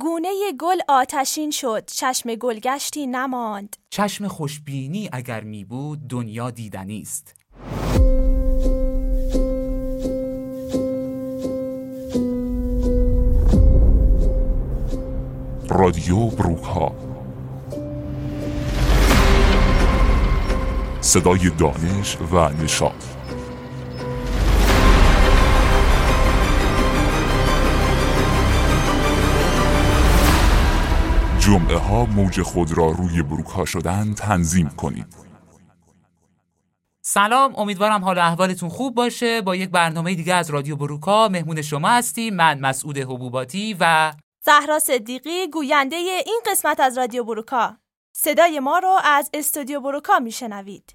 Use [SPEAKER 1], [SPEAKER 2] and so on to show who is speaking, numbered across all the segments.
[SPEAKER 1] گونه گل آتشین شد. چشم گلگشتی نماند.
[SPEAKER 2] چشم خوشبینی اگر می بود دنیا دیدنی است.
[SPEAKER 3] رادیو بروکها. صدای دانش و نشاط جمعه ها موج خود را روی بروک ها شدن تنظیم کنید
[SPEAKER 2] سلام امیدوارم حال احوالتون خوب باشه. با یک برنامه دیگه از رادیو بروکا مهمون شما هستیم. من مسعود حبوباتی و
[SPEAKER 1] زهرا صدیقی گوینده این قسمت از رادیو بروکا صدای ما رو از استودیو بروکا میشنوید.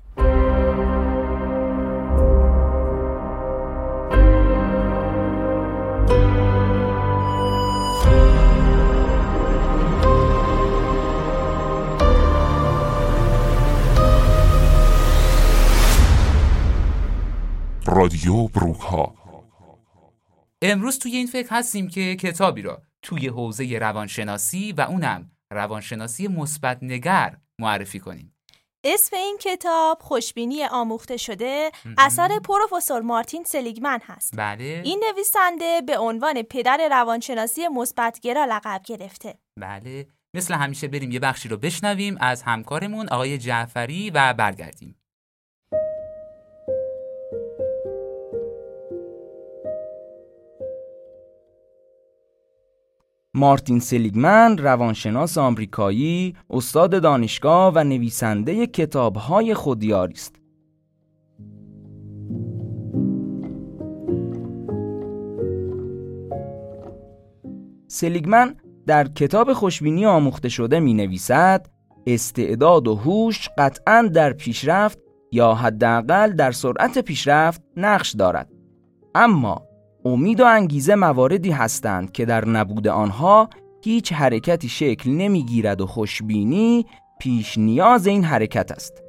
[SPEAKER 3] رادیو بروکها
[SPEAKER 2] امروز توی این فکر هستیم که کتابی را توی حوزه روانشناسی و اونم روانشناسی مثبت نگر معرفی کنیم.
[SPEAKER 1] اسم این کتاب خوشبینی آموخته شده اثر پروفسور مارتین سلیگمن هست.
[SPEAKER 2] بله.
[SPEAKER 1] این نویسنده به عنوان پدر روانشناسی مثبتگرا لقب گرفته.
[SPEAKER 2] بله. مثل همیشه بریم یه بخشی رو بشنویم از همکارمون آقای جعفری و برگردیم.
[SPEAKER 4] مارتین سلیگمن روانشناس آمریکایی استاد دانشگاه و نویسنده کتاب‌های خودیاری است. سلیگمن در کتاب خوشبینی آموخته شده می نویسد استعداد و هوش قطعا در پیشرفت یا حداقل در سرعت پیشرفت نقش دارد. اما امید و انگیزه مواردی هستند که در نبود آنها هیچ حرکتی شکل نمی‌گیرد و خوشبینی پیش نیاز این حرکت است.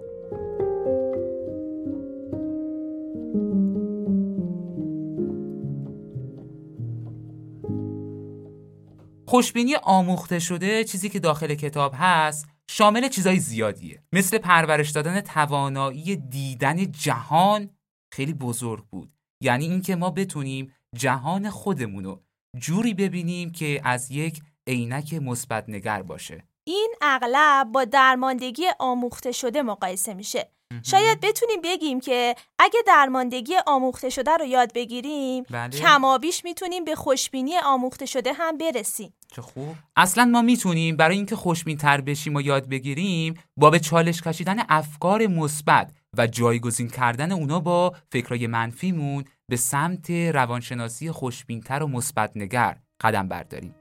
[SPEAKER 2] خوشبینی آموخته شده چیزی که داخل کتاب هست شامل چیزای زیادیه. مثل پرورش دادن توانایی دیدن جهان خیلی بزرگ بود. یعنی اینکه ما بتونیم جهان خودمونو جوری ببینیم که از یک عینک مثبت نگر باشه.
[SPEAKER 1] این اغلب با درماندگی آموخته شده مقایسه میشه. شاید بتونیم بگیم که اگه درماندگی آموخته شده رو یاد بگیریم
[SPEAKER 2] بله.
[SPEAKER 1] کمابیش می‌تونیم به خوشبینی آموخته شده هم برسیم.
[SPEAKER 2] چه خوب. اصلا ما می‌تونیم برای اینکه خوشبین تر بشیم و یاد بگیریم با به چالش کشیدن افکار مثبت و جایگزین کردن اونا با فکرای منفیمون به سمت روانشناسی خوشبینتر و مثبت نگر قدم برداریم.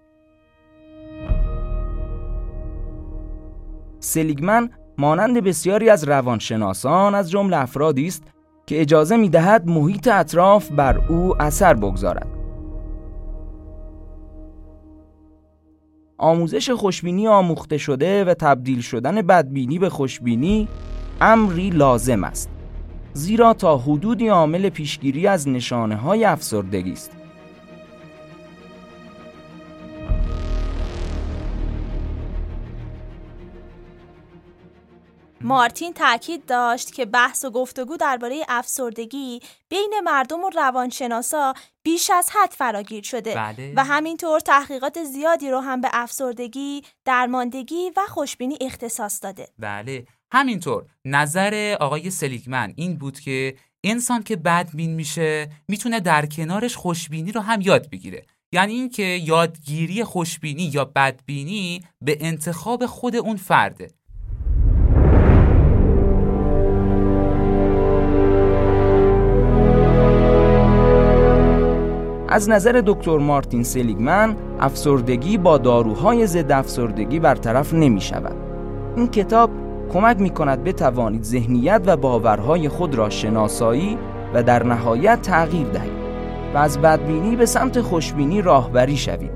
[SPEAKER 4] سلیگمن مانند بسیاری از روانشناسان از جمله افرادی است که اجازه می‌دهد محیط اطراف بر او اثر بگذارد. آموزش خوشبینی آموخته شده و تبدیل شدن بدبینی به خوشبینی امری لازم است زیرا تا حدودی عامل پیشگیری از نشانه های افسردگی است
[SPEAKER 1] مارتین تاکید داشت که بحث و گفتگو درباره افسردگی بین مردم و روانشناسا بیش از حد فراگیر شده
[SPEAKER 2] بله.
[SPEAKER 1] و همینطور تحقیقات زیادی رو هم به افسردگی، درماندگی و خوشبینی اختصاص داده.
[SPEAKER 2] بله همینطور نظر آقای سلیگمن این بود که انسان که بدبین میشه می‌تونه در کنارش خوشبینی رو هم یاد بگیره یعنی اینکه یادگیری خوشبینی یا بدبینی به انتخاب خود اون فرده
[SPEAKER 4] از نظر دکتر مارتین سلیگمن افسردگی با داروهای ضد افسردگی برطرف نمی شود. این کتاب کمک می کند بتوانید ذهنیت و باورهای خود را شناسایی و در نهایت تغییر دهید و از بدبینی به سمت خوشبینی راهبری شوید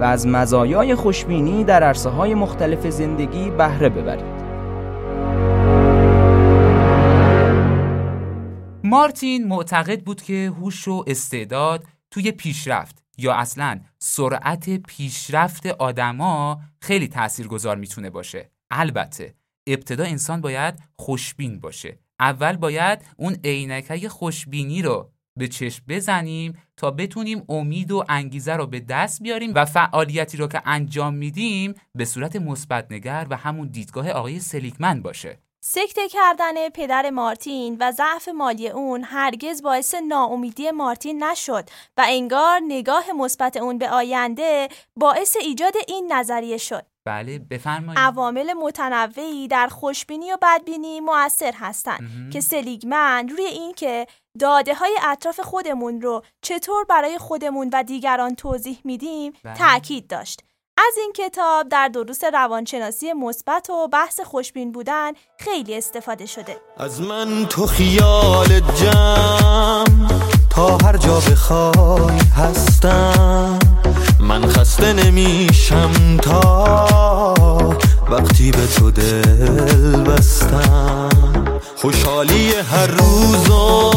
[SPEAKER 4] و از مزایای خوشبینی در عرصه های مختلف زندگی بهره ببرید.
[SPEAKER 2] مارتین معتقد بود که هوش و استعداد توی پیشرفت یا اصلا سرعت پیشرفت آدما خیلی تاثیرگذار می‌تونه باشه البته ابتدا انسان باید خوشبین باشه اول باید اون عینکه خوشبینی رو به چشم بزنیم تا بتونیم امید و انگیزه رو به دست بیاریم و فعالیتی رو که انجام میدیم به صورت مثبت نگر و همون دیدگاه آقای سلیکمن باشه
[SPEAKER 1] سکته کردن پدر مارتین و ضعف مالی اون هرگز باعث ناامیدی مارتین نشد و انگار نگاه مثبت اون به آینده باعث ایجاد این نظریه شد.
[SPEAKER 2] بله بفرمایید.
[SPEAKER 1] عوامل متنوعی در خوشبینی و بدبینی مؤثر هستند که سلیگمن روی این که داده های اطراف خودمون رو چطور برای خودمون و دیگران توضیح میدیم
[SPEAKER 2] بله.
[SPEAKER 1] تاکید داشت. از این کتاب در دروس روانشناسی مثبت و بحث خوشبین بودن خیلی استفاده شده
[SPEAKER 5] از من تو خیال جمع تا هر جا بخوای هستم من خسته نمیشم تا وقتی به تو دل بستم. خوشحالی هر روزو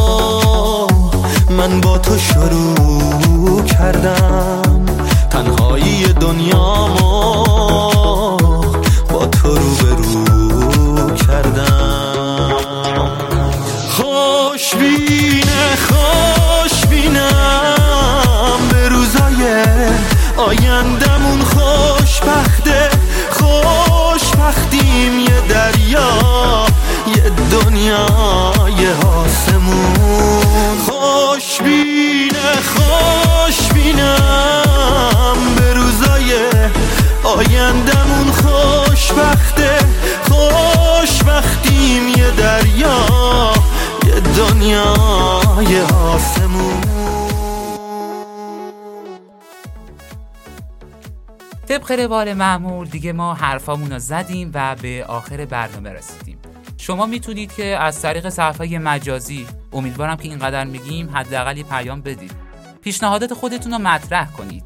[SPEAKER 5] من با تو شروع کردم. تنهایی دنیامو دنیای آسمون. خوشبینه خوشبینم به روزای آیندمون خوشبخته خوشبختیم یه دریا یه دنیای آسمون.
[SPEAKER 2] طبق روال معمول دیگه ما حرفامون رو زدیم و به آخر برنامه رسیدیم. شما می‌تونید که از طریق صفحه مجازی امیدوارم که اینقدر میگیم حداقل یه پیام بدید. پیشنهادات خودتون رو مطرح کنید.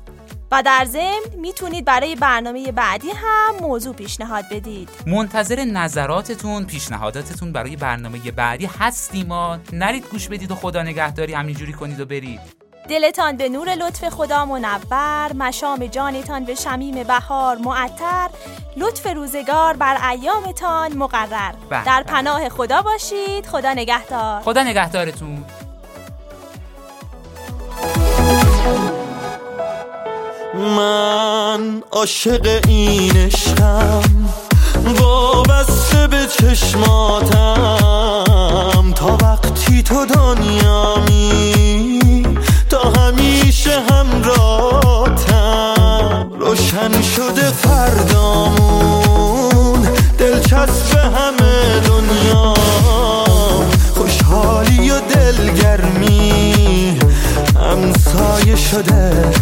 [SPEAKER 1] و در ضمن می‌تونید برای برنامه بعدی هم موضوع پیشنهاد بدید.
[SPEAKER 2] منتظر نظراتتون پیشنهاداتتون برای برنامه بعدی هستیم ما. نرید گوش بدید و خدا نگهداری همینجوری کنید و برید.
[SPEAKER 1] دلتان به نور لطف خدا منور. مشام جانتان به شمیم بهار معطر. لطف روزگار بر ایامتان مقرر.
[SPEAKER 2] بله،
[SPEAKER 1] در. پناه خدا باشید. خدا نگهدار.
[SPEAKER 2] خدا نگهدارتون.
[SPEAKER 5] من عاشق این عشقم. وابسته به چشماتم. تا وقتی تو دنیامی شده با ما